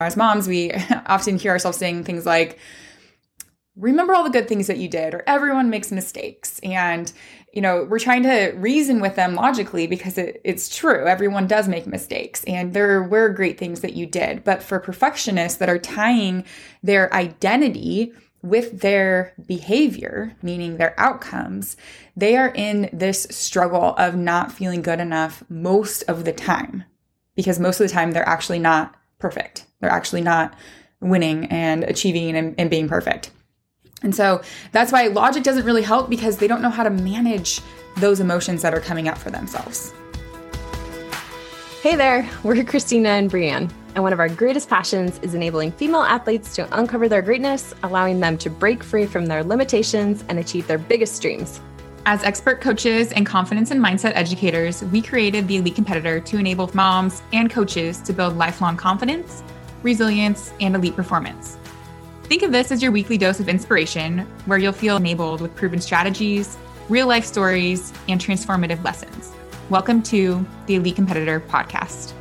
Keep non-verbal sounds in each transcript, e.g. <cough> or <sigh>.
As moms, we <laughs> often hear ourselves saying things like, remember all the good things that you did, or everyone makes mistakes. And, you know, we're trying to reason with them logically because it, it's true. Everyone does make mistakes, and there were great things that you did. But for perfectionists that are tying their identity with their behavior, meaning their outcomes, they are in this struggle of not feeling good enough most of the time because most of the time they're actually not perfect. They're actually not winning and achieving and, and being perfect. And so that's why logic doesn't really help because they don't know how to manage those emotions that are coming up for themselves. Hey there, we're <laughs> Christina and Brienne, and one of our greatest passions is enabling female athletes to uncover their greatness, allowing them to break free from their limitations and achieve their biggest dreams. As expert coaches and confidence and mindset educators, we created the Elite Competitor to enable moms and coaches to build lifelong confidence, resilience, and elite performance. Think of this as your weekly dose of inspiration, where you'll feel enabled with proven strategies, real life stories, and transformative lessons. Welcome to the Elite Competitor podcast.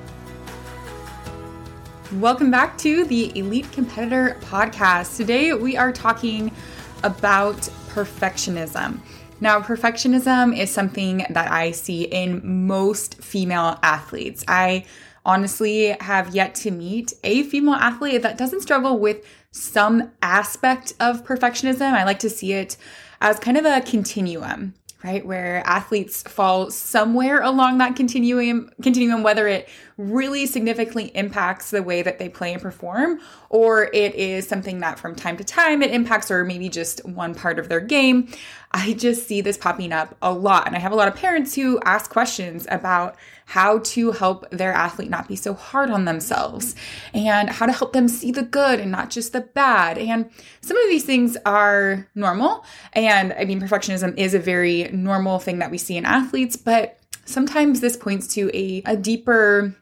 Welcome back to the Elite Competitor podcast. Today we are talking about perfectionism. Now, perfectionism is something that I see in most female athletes. I honestly have yet to meet a female athlete that doesn't struggle with some aspect of perfectionism. I like to see it as kind of a continuum right where athletes fall somewhere along that continuum continuum whether it really significantly impacts the way that they play and perform or it is something that from time to time it impacts or maybe just one part of their game. I just see this popping up a lot and i have a lot of parents who ask questions about how to help their athlete not be so hard on themselves and how to help them see the good and not just the bad. And some of these things are normal. And I mean, perfectionism is a very normal thing that we see in athletes, but sometimes this points to a, a deeper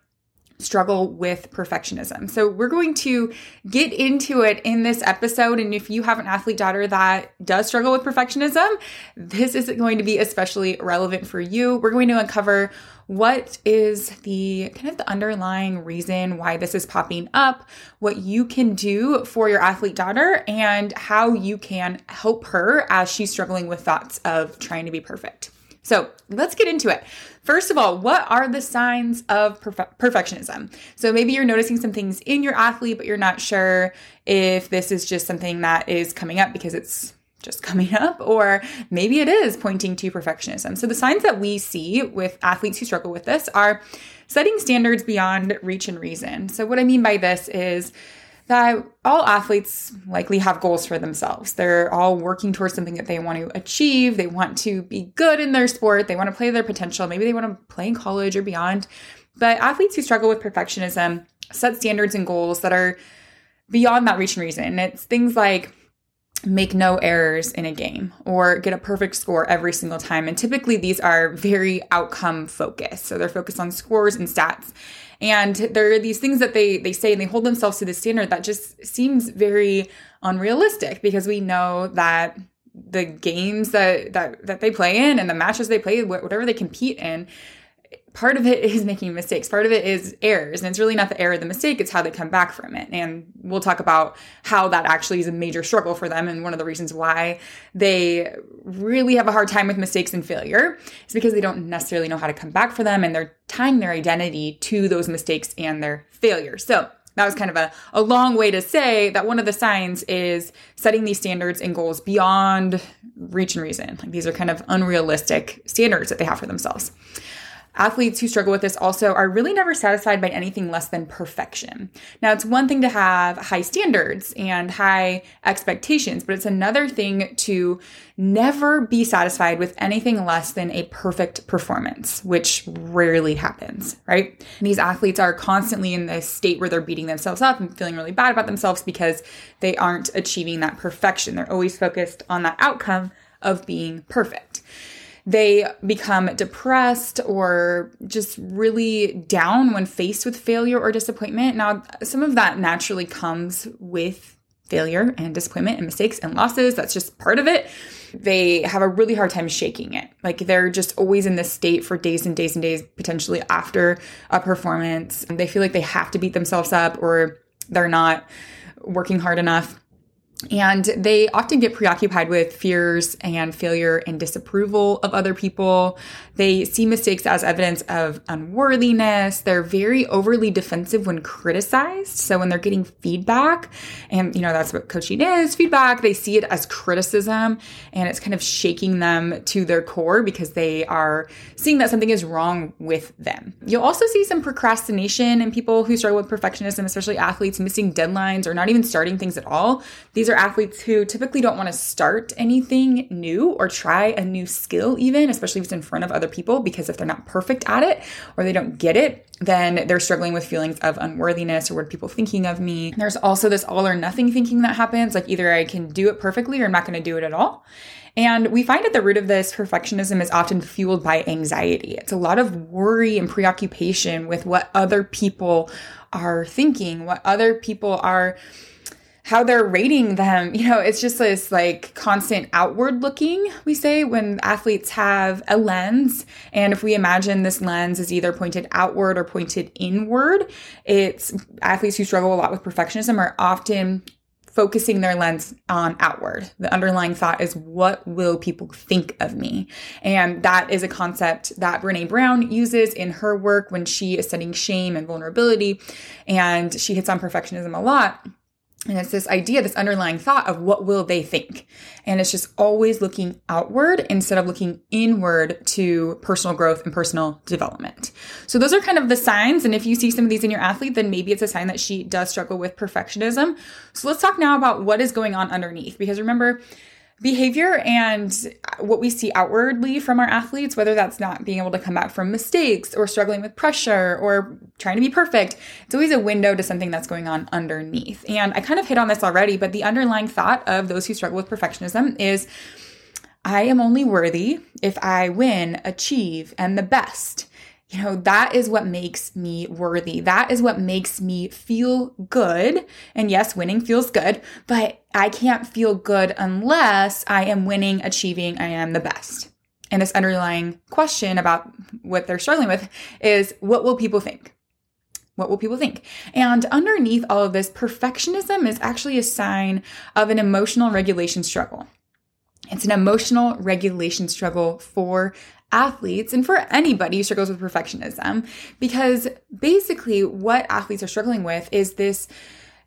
struggle with perfectionism. So we're going to get into it in this episode. And if you have an athlete daughter that does struggle with perfectionism, this is going to be especially relevant for you. We're going to uncover what is the kind of the underlying reason why this is popping up, what you can do for your athlete daughter, and how you can help her as she's struggling with thoughts of trying to be perfect. So let's get into it. First of all, what are the signs of perfe- perfectionism? So maybe you're noticing some things in your athlete, but you're not sure if this is just something that is coming up because it's just coming <laughs> up, or maybe it is pointing to perfectionism. So, the signs that we see with athletes who struggle with this are setting standards beyond reach and reason. So, what I mean by this is that all athletes likely have goals for themselves. They're all working towards something that they want to achieve. They want to be good in their sport. They want to play their potential. Maybe they want to play in college or beyond. But athletes who struggle with perfectionism set standards and goals that are beyond that reach and reason. It's things like make no errors in a game or get a perfect score every single time. And typically these are very outcome focused. So they're focused on scores and stats. And there are these things that they they say and they hold themselves to the standard that just seems very unrealistic because we know that the games that that that they play in and the matches they play whatever they compete in part of it <laughs> is making mistakes. Part of it is errors. And it's really not the error, the mistake, it's how they come back from it. And we'll talk about how that actually is a major struggle for them. And one of the reasons why they really have a hard time with mistakes and failure is because they don't necessarily know how to come back for them. And they're tying their identity to those mistakes and their failures. So that was kind of a, a long way to say that one of the signs is setting these standards and goals beyond reach and reason. Like these are kind of unrealistic standards that they have for themselves. Athletes who struggle with this also are really never satisfied by anything less than perfection. Now, it's one thing to have high standards and high expectations, but it's another thing to never be satisfied with anything less than a perfect performance, which rarely happens, right? And these athletes are constantly in this state where they're beating themselves up and feeling really bad about themselves because they aren't achieving that perfection. They're always focused on that outcome of being perfect they become depressed or just really down when faced with failure or disappointment. Now, some of that naturally comes with failure and disappointment and mistakes and losses. That's just part of it. They have a really hard time shaking it. Like they're just always in this state for days and days and days, potentially after a performance. They feel like they have to beat themselves up or they're not working hard enough and they often get preoccupied with fears and failure and disapproval of other people. They see mistakes as evidence of unworthiness. They're very overly defensive when criticized. So when they're getting feedback, and you know, that's what coaching is feedback, they see it as criticism and it's kind of shaking them to their core because they are seeing that something is wrong with them. You'll also see some procrastination in people who struggle with perfectionism, especially athletes missing deadlines or not even starting things at all. These are athletes who typically don't want to start anything new or try a new skill, even, especially if it's in front of other people, because if they're not perfect at it or they don't get it, then they're struggling with feelings of unworthiness or what people thinking of me. There's also this all or nothing thinking that happens, like either I can do it perfectly or I'm not going to do it at all. And we find at the root of this, perfectionism is often fueled by anxiety. It's a lot of worry and preoccupation with what other people are thinking, what other people are how they're rating them. You know, it's just this like constant outward looking, we say, when athletes have a lens. And if we imagine this lens is either pointed outward or pointed inward, it's athletes who struggle a lot with perfectionism are often focusing their lens on outward. The underlying thought is, what will people think of me? And that is a concept that Brene Brown uses in her work when she is studying shame and vulnerability. And she hits on perfectionism a lot and it's this idea, this underlying thought of what will they think? And it's just always looking outward instead of looking inward to personal growth and personal development. So those are kind of the signs. And if you see some of these in your athlete, then maybe it's a sign that she does struggle with perfectionism. So let's talk now about what is going on underneath. Because remember, behavior and what we see outwardly from our athletes, whether that's not being able to come back from mistakes or struggling with pressure or trying to be perfect, it's always a window to something that's going on underneath. And I kind of hit on this already, but the underlying thought of those who struggle with perfectionism is I am only worthy if I win, achieve, and the best. You know, that is what makes me worthy. That is what makes me feel good. And yes, winning feels good, but I can't feel good unless I am winning, achieving, I am the best. And this underlying question about what they're struggling with is what will people think? What will people think? And underneath all of this, perfectionism is actually a sign of an emotional regulation struggle. It's an emotional regulation struggle for athletes and for anybody who struggles with perfectionism because basically what athletes are struggling with is this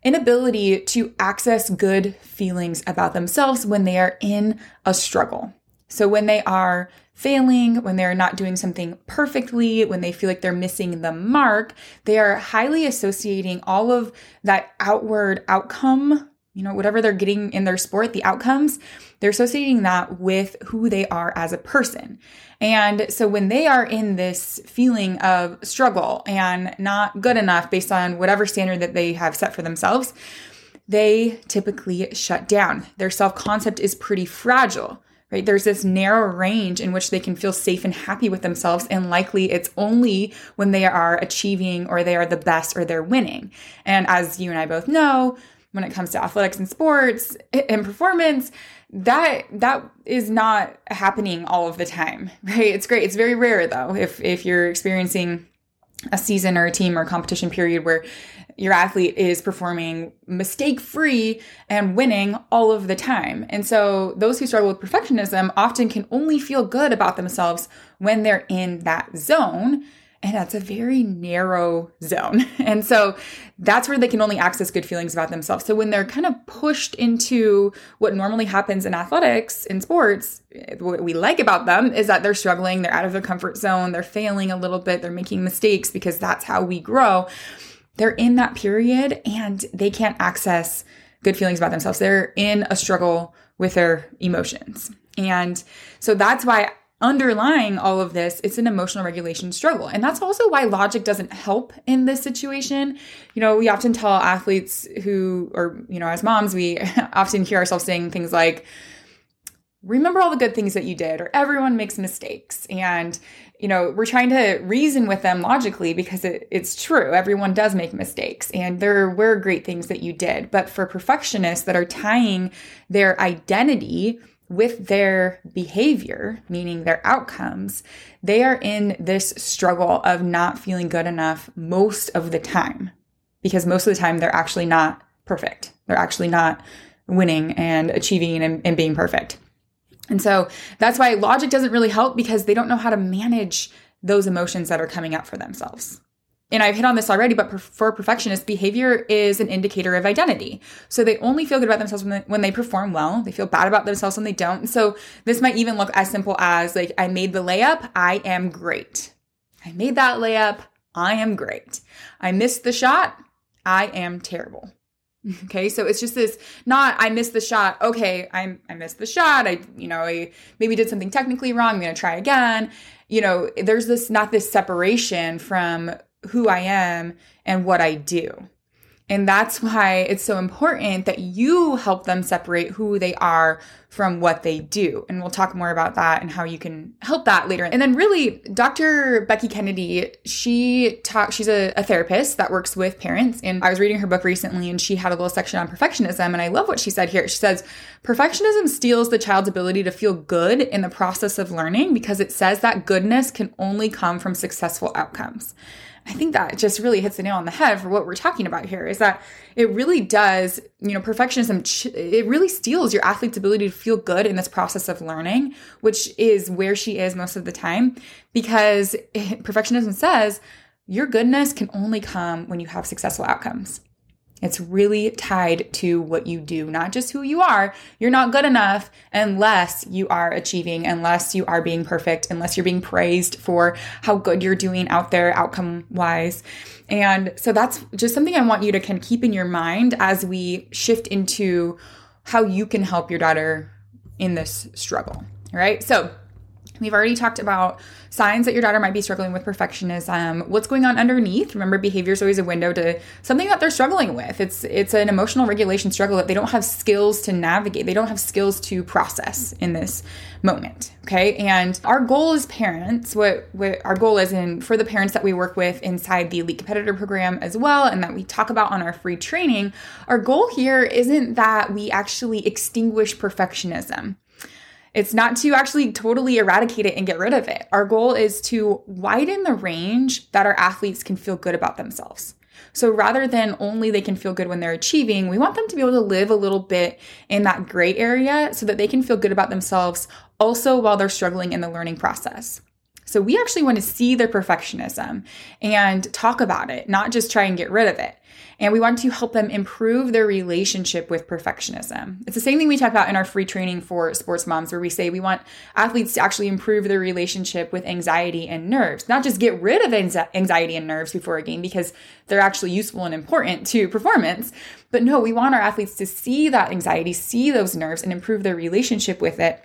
inability to access good feelings about themselves when they are in a struggle. So when they are failing, when they're not doing something perfectly, when they feel like they're missing the mark, they are highly associating all of that outward outcome you know, whatever they're getting in their sport, the outcomes, they're associating that with who they are as a person. And so when they are in this feeling of struggle and not good enough based on whatever standard that they have set for themselves, they typically shut down. Their self concept is pretty fragile right? There's this narrow range in which they can feel safe and happy with themselves. And likely it's only when they are achieving or they are the best or they're winning. And as you and I both know, when it comes to athletics and sports and performance that that is not happening all of the time <laughs> right it's great it's very rare though if if you're experiencing a season or a team or a competition period where your athlete is performing mistake free and winning all of the time. And so those who struggle with perfectionism often can only feel good about themselves when they're in that zone. And that's a very narrow zone. <laughs> And so that's where they can only access good feelings about themselves. So when they're kind of pushed into what normally happens in athletics, in sports, eh, what we like about them is that they're struggling, they're out of their comfort zone, they're failing a little bit, they're making mistakes because that's how we grow. They're in that period and they can't access good feelings about themselves. They're in a struggle with their emotions. And so that's why underlying all of this, it's an emotional regulation struggle. And that's also why logic doesn't help in this situation. You know, we often tell athletes who, or, you know, as moms, we <laughs> often hear ourselves saying things like, remember all the good things that you did, or everyone makes mistakes. And, you know, we're trying to reason with them logically because it, it's true. Everyone does make mistakes and there were great things that you did. But for perfectionists that are tying their identity with their behavior, meaning their outcomes, they are in this struggle of not feeling good enough most of the time. because most of the time they're actually not perfect. They're actually not winning and achieving and, and being perfect. And so that's why logic doesn't really help because they don't know how to manage those emotions that are coming up for themselves. And I've hit on this already, but for perfectionists, behavior is an indicator of identity. So they only feel good about themselves when they, when they perform well. They feel bad about themselves when they don't. So this might even look as simple as like, I made the layup. I am great. I made that layup. I am great. I missed the shot. I am terrible. <laughs> Okay, so it's just this not I missed the shot. Okay, I'm I missed the shot. I you know I maybe did something technically wrong. I'm gonna try again. You know, there's this not this separation from who I am and what I do. And that's why it's so important that you help them separate who they are from what they do. And we'll talk more about that and how you can help that later. And then really, Dr. Becky Kennedy, she talks, she's a, a, therapist that works with parents. And I was reading her book recently and she had a little section on perfectionism. And I love what she said here. She says, perfectionism steals the child's ability to feel good in the process of learning because it says that goodness can only come from successful outcomes. I think that just really hits the nail on the head for what we're talking about here is that it really does, you know, perfectionism, it really steals your athlete's ability to feel good in this process of learning, which is where she is most of the time, because <laughs> perfectionism says your goodness can only come when you have successful outcomes. It's really tied to what you do, not just who you are. You're not good enough unless you are achieving, unless you are being perfect, unless you're being praised for how good you're doing out there, outcome wise. And so that's just something I want you to kind of keep in your mind as we shift into how you can help your daughter in this struggle. All right. So We've already talked about signs that your daughter might be struggling with perfectionism. What's going on underneath? Remember, behavior is always a window to something that they're struggling with. It's it's an emotional regulation struggle that they don't have skills to navigate. They don't have skills to process in this moment. Okay, and our goal as parents, what, what our goal is, in for the parents that we work with inside the Elite Competitor Program as well, and that we talk about on our free training, our goal here isn't that we actually extinguish perfectionism. It's not to actually totally eradicate it and get rid of it. Our goal is to widen the range that our athletes can feel good about themselves. So rather than only they can feel good when they're achieving, we want them to be able to live a little bit in that gray area so that they can feel good about themselves also while they're struggling in the learning process. So we actually want to see their perfectionism and talk about it, not just try and get rid of it. And we want to help them improve their relationship with perfectionism. It's the same thing we talk about in our free training for sports moms, where we say we want athletes to actually improve their relationship with anxiety and nerves, not just get rid of anxiety and nerves before a game because they're actually useful and important to performance. But no, we want our athletes to see that anxiety, see those nerves, and improve their relationship with it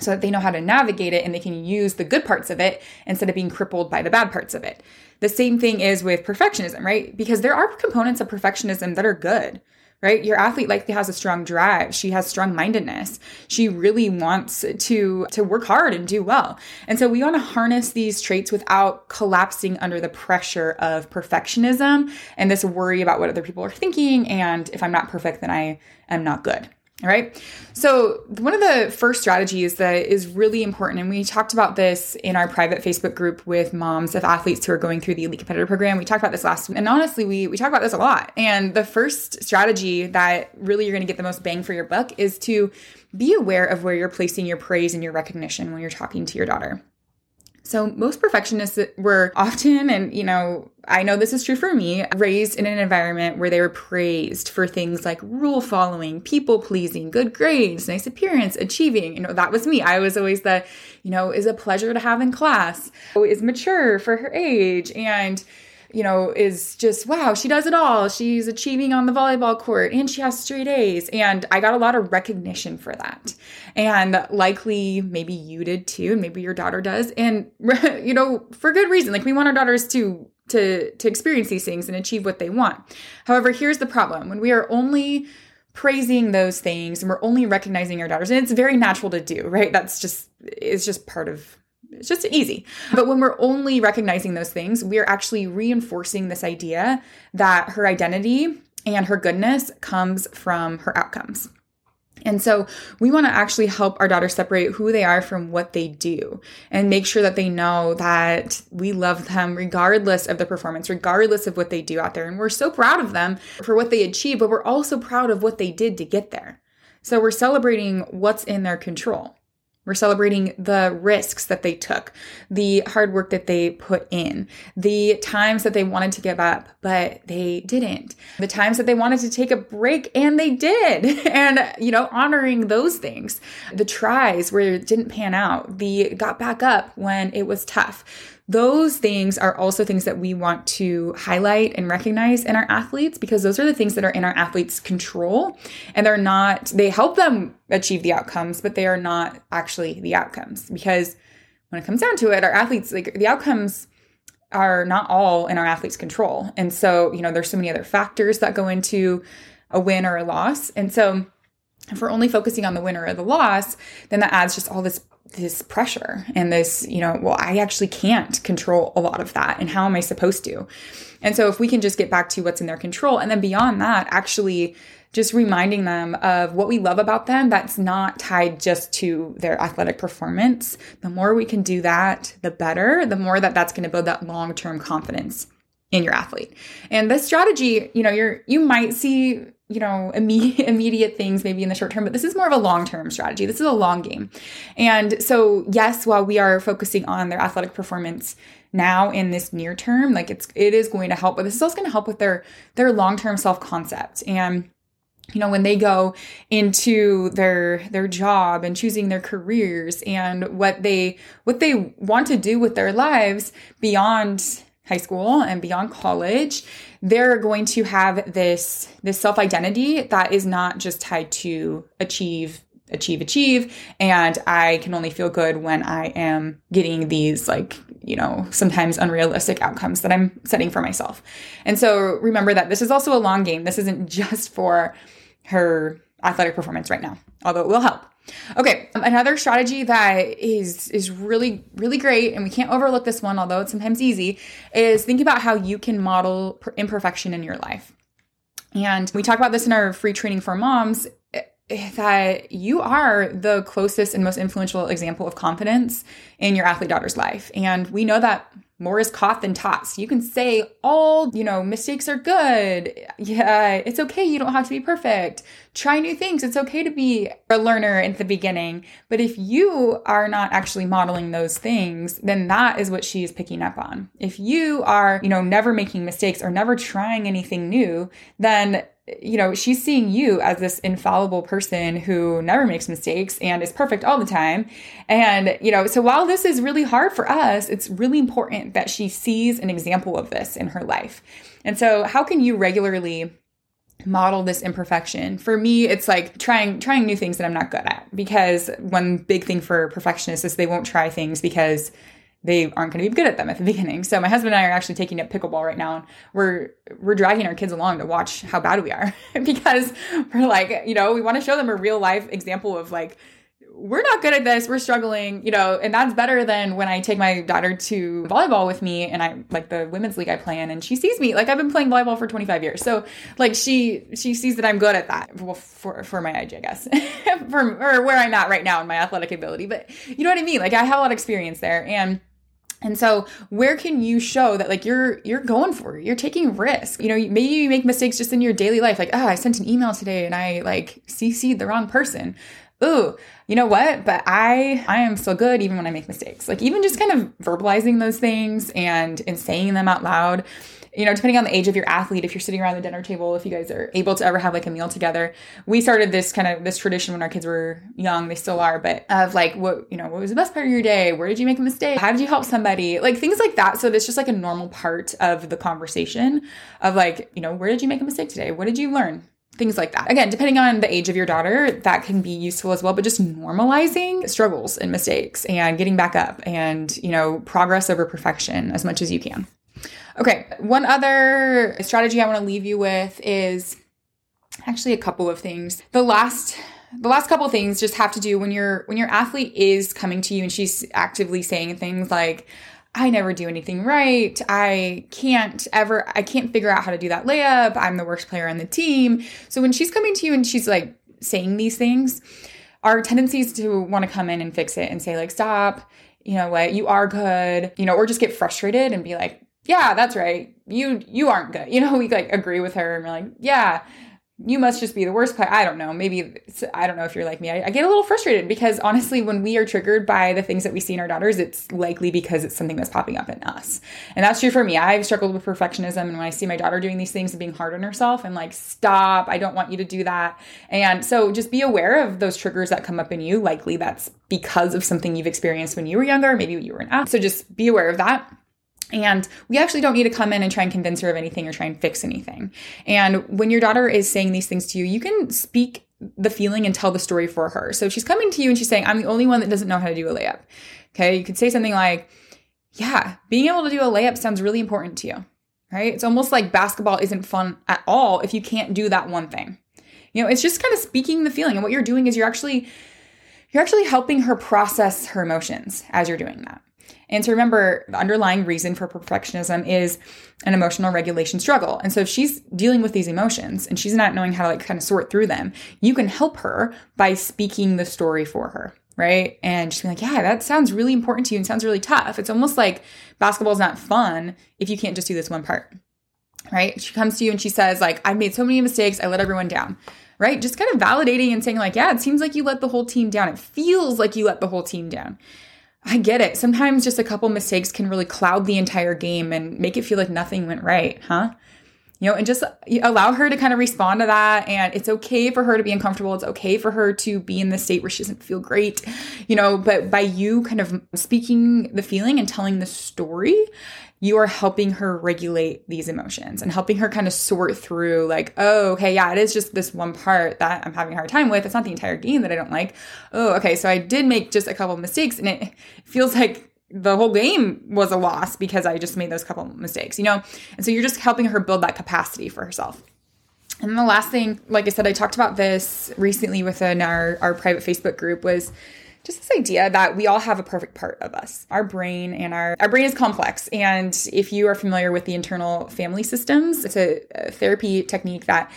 so that they know how to navigate it and they can use the good parts of it instead of being crippled by the bad parts of it. The same thing is with perfectionism, right? Because there are components of perfectionism that are good, right? Your athlete likely has a strong drive. She has strong mindedness. She really wants to to work hard and do well. And so we want to harness these traits without collapsing under the pressure of perfectionism and this worry about what other people are thinking and if I'm not perfect then I am not good. All right. So, one of the first strategies that is really important, and we talked about this in our private Facebook group with moms of athletes who are going through the elite competitor program. We talked about this last week. And honestly, we, we talk about this a lot. And the first strategy that really you're going to get the most bang for your buck is to be aware of where you're placing your praise and your recognition when you're talking to your daughter. So, most perfectionists were often, and you know, I know this is true for me, raised in an environment where they were praised for things like rule following, people pleasing, good grades, nice appearance, achieving. You know, that was me. I was always the, you know, is a pleasure to have in class, oh, is mature for her age, and you know, is just, wow, she does it all. She's achieving on the volleyball court and she has straight A's. And I got a lot of recognition for that. And likely maybe you did too, and maybe your daughter does. And, <laughs> you know, for good reason. Like we want our daughters to to to experience these things and achieve what they want. However, here's the problem. When we are only praising those things and we're only recognizing our daughters and it's very natural to do, right? That's just it's just part of it's just easy. But when we're only recognizing those things, we're actually reinforcing this idea that her identity and her goodness comes from her outcomes. And so we want to actually help our daughters separate who they are from what they do and make sure that they know that we love them regardless of the performance, regardless of what they do out there. And we're so proud of them for what they achieve, but we're also proud of what they did to get there. So we're celebrating what's in their control. We're celebrating the risks that they took, the hard work that they put in, the times that they wanted to give up, but they didn't, the times that they wanted to take a break and they did. <laughs> And, you know, honoring those things, the tries where it didn't pan out, the got back up when it was tough those things are also things that we want to highlight and recognize in our athletes because those are the things that are in our athletes' control. And they're not, they help them achieve the outcomes, but they are not actually the outcomes. Because when it comes down to it, our athletes, like the outcomes, are not all in our athletes' control. And so, you know, there's so many other factors that go into a win or a loss. And so, if we're only focusing on the win or the loss, then that adds just all this this pressure and this, you know, well, I actually can't control a lot of that. And how am I supposed to? And so if we can just get back to what's in their control and then beyond that, actually just reminding them of what we love about them that's not tied just to their athletic performance. The more we can do that, the better, the more that that's going to build that long term confidence in your athlete. And this strategy, you know, you're you might see you know immediate <laughs> immediate things maybe in the short term but this is more of a long term strategy. This is a long game. And so yes while we are focusing on their athletic performance now in this near term like it's it is going to help but this is also going to help with their their long term self concept and you know when they go into their their job and choosing their careers and what they what they want to do with their lives beyond high school and beyond college they're going to have this this self identity that is not just tied to achieve achieve achieve. And i can only feel good when i am getting these like you know sometimes unrealistic outcomes that i'm setting for myself. And so remember that this is also a long game. This isn't <laughs> just for her athletic performance right now although it will help Okay, um, another strategy that is is really really great and we can't overlook this one although it's sometimes easy is think about how you can model imperfection in your life. And we talk about this in our free training for moms eh, eh, that you are the closest and most influential example of confidence in your athlete daughter's life. And we know that more is caught than taught. So you can say all, you know, mistakes are good. Yeah, it's okay. You don't have to be perfect. Try new things. It's okay to be a learner at the beginning. But if you are not actually modeling those things, then that is what she is picking up on. If you are, you know, never making mistakes or never trying anything new, then you know, she's seeing you as this infallible person who never makes mistakes and is perfect all the time. And, you know, so while this is really hard for us, it's really important that she sees an example of this in her life. And so, how can you regularly model this imperfection. For me it's like trying trying new things that i'm not good at. Because one big thing for perfectionists is they won't try things because they aren't going to be good at them at the <laughs> beginning. So my husband and I are actually taking up pickleball right now, and we're we're dragging our kids along to watch how bad we are <laughs> because we're like, you know, we want to show them a real life example of like we're not good at this, we're struggling, you know, and that's better than when I take my daughter to volleyball with me and I like the women's league I play in and she sees me like I've been playing volleyball for 25 years. So like she she sees that I'm good at that. Well for for my age, I guess. <laughs> for or where I'm at right now in my athletic ability. But you know what I mean? Like I have a lot of experience there and and so where can you show that like you're you're going for it? You're taking risk. You know, maybe you make mistakes just in your daily life like, "Oh, I sent an email today and I like CC'd the wrong person." Ooh, you know what? But I I am still good even when I make mistakes. Like even just kind of verbalizing those things and and saying them out loud you know, depending on the age of your athlete, if you're sitting around the dinner table, if you guys are able to ever have like a meal together, we started this kind of this tradition when our kids were young. They still are, but of like what you know, what was the best part of your day? Where did you make a mistake? How did you help somebody? Like things like that. So it's just like a normal part of the conversation of like, you know, where did you make a mistake today? What did you learn? Things like that. Again, depending on the age of your daughter, that can be useful as well, but just normalizing struggles and mistakes and getting back up and, you know, progress over perfection as much as you can. Okay, one other strategy I want to leave you with is actually a couple of things. The last the last couple things just have to do when your when your athlete is coming to you and she's actively saying things like I never do anything right. I can't ever I can't figure out how to do that layup. I'm the worst player on the team. So when she's coming to you and she's like saying these things, our tendencies to want to come in and fix it and say, like, stop, you know what, you are good, you know, or just get frustrated and be like, yeah, that's right. You you aren't good. You know, we like agree with her and we're like, yeah, you must just be the worst player. I don't know. Maybe I don't know if you're like me. I, I, get a little frustrated because honestly, when we are triggered by the things that we see in our daughters, it's likely because it's something that's popping up in us. And that's true for me. I've struggled with perfectionism. And when I see my daughter doing these things and being hard on herself, I'm like, stop. I don't want you to do that. And so just be aware of those triggers that come up in you. Likely that's because of something you've experienced when you were younger. Maybe you were an athlete. So just be aware of that. And we actually don't need to come in and try and convince her of anything or try and fix anything. And when your daughter is saying these things to you, you can speak the feeling and tell the story for her. So she's coming to you and she's saying, I'm the only one that doesn't know how to do a layup. Okay. You could say something like, Yeah, being able to do a layup sounds really important to you. Right. It's almost like basketball isn't fun at all if you can't do that one thing. You know, it's just kind of speaking the feeling. And what you're doing is you're actually you're actually helping her process her emotions as you're doing that. And so remember, the underlying reason for perfectionism is an emotional regulation struggle. And so if she's dealing with these emotions and she's not knowing how to like kind of sort through them, you can help her by speaking the story for her. Right. And she's like, yeah, that sounds really important to you and sounds really tough. It's almost like basketball is not fun if you can't just do this one part. Right. She comes to you and she says, like, I've made so many mistakes. I let everyone down right? Just kind of validating and saying, like, yeah, it seems like you let the whole team down. It feels like you let the whole team down. I get it. Sometimes just a couple mistakes can really cloud the entire game and make it feel like nothing went right, huh? You know, and just allow her to kind of respond to that. And it's okay for her to be uncomfortable. It's okay for her to be in the state where she doesn't feel great, you know, but by you kind of speaking the feeling and telling the story, you are helping her regulate these emotions and helping her kind of sort through like oh okay yeah it is just this one part that i'm having a hard time with it's not the entire game that i don't like oh okay so i did make just a couple mistakes and it feels like the whole game was a loss because i just made those couple mistakes you know and so you're just helping her build that capacity for herself and the last thing like i said i talked about this recently within our, our private facebook group was just this idea that we all have a perfect part of us. Our brain and our our brain is complex. And if you are familiar with the internal family systems, it's a, a therapy technique that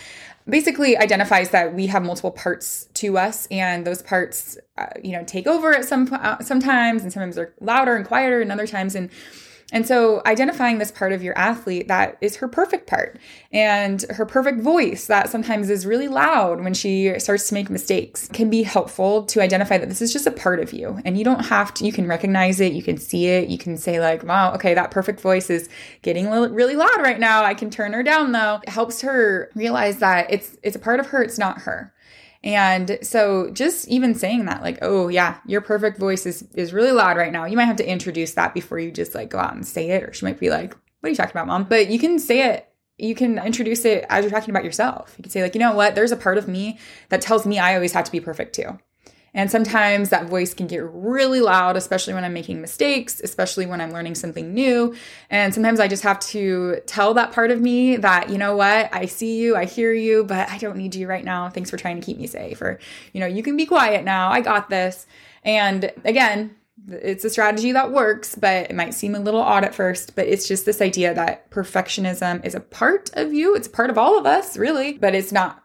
basically identifies that we have multiple parts to us and those parts uh, you know take over at some uh, sometimes and sometimes they're louder and quieter and other times and and so identifying this part of your athlete that is her perfect part. And her perfect voice that sometimes is really loud when she starts to make mistakes can be helpful to identify that this is just a part of you. And you don't have to you can recognize it you can see it you can say like wow okay that perfect voice is getting really loud right now. I can turn her down though. It helps her realize that it's it's a part of her it's not her and so just even saying that, like, oh yeah, your perfect voice is is really loud right now. You might have to introduce that before you just like go out and say it. Or she might be like, What are you talking about, mom? But you can say it you can introduce it as you're talking about yourself. You can say, like, you know what, there's a part of me that tells me I always have to be perfect too. And sometimes that voice can get really loud, especially when I'm making mistakes, especially when I'm learning something new. And sometimes I just have to tell that part of me that, you know what, I see you, I hear you, but I don't need you right now. Thanks for trying to keep me safe. Or, you know, you can be quiet now. I got this. And again, it's a strategy that works, but it might seem a little odd at first. But it's just this idea that perfectionism is a part of you. It's part of all of us, really, but it's not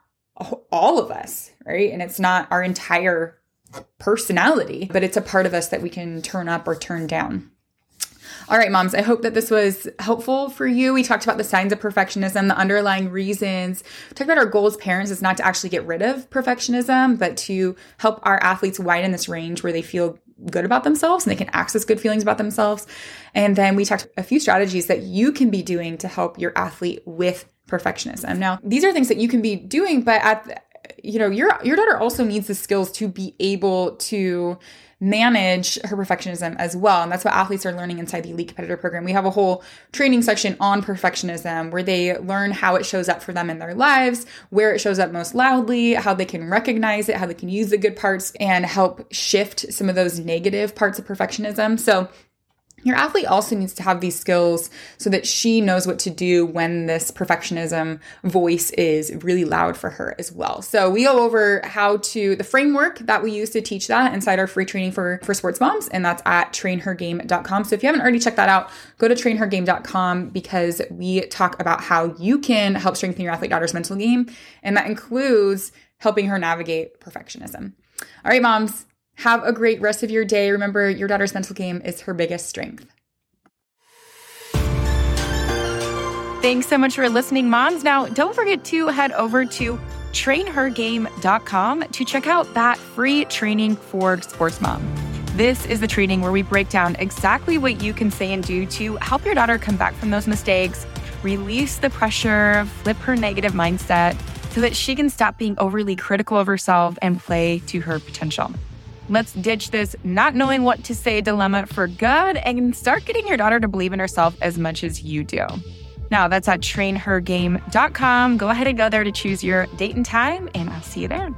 all of us, right? And it's not our entire personality, but it's a part of us that we can turn up or turn down. All right, moms, I hope that this was helpful for you. We talked about the signs of perfectionism, the underlying reasons. We talked about our goal as parents is not to actually get rid of perfectionism, but to help our athletes widen this range where they feel good about themselves and they can access good feelings about themselves. And then we talked a few strategies that you can be doing to help your athlete with perfectionism. Now, these are things that you can be doing, but at you know your your daughter also needs the skills to be able to manage her perfectionism as well. And that's what athletes are learning inside the elite competitor program. We have a whole training section on perfectionism where they learn how it shows up for them in their lives where it shows up most loudly how they can recognize it how they can use the good parts and help shift some of those negative parts of perfectionism. So your athlete also needs to have these skills so that she knows what to do when this perfectionism voice is really loud for her as well. So we go over how to the framework that we use to teach that inside our free training for for sports moms and that's at trainhergame.com. So if you haven't already checked that out, go to trainhergame.com because we talk about how you can help strengthen your athlete daughter's mental game and that includes helping her navigate perfectionism. All right, moms, have a great rest of your day. Remember, your daughter's mental game is her biggest strength. Thanks so much for listening, moms. Now, don't forget to head over to trainhergame.com to check out that free training for sports mom. This is the training where we break down exactly what you can say and do to help your daughter come back from those mistakes, release the pressure, flip her negative mindset so that she can stop being overly critical of herself and play to her potential. Let's ditch this not knowing what to say dilemma for good and start getting your daughter to believe in herself as much as you do. Now, that's at trainhergame.com. Go ahead and go there to choose your date and time, and I'll see you there.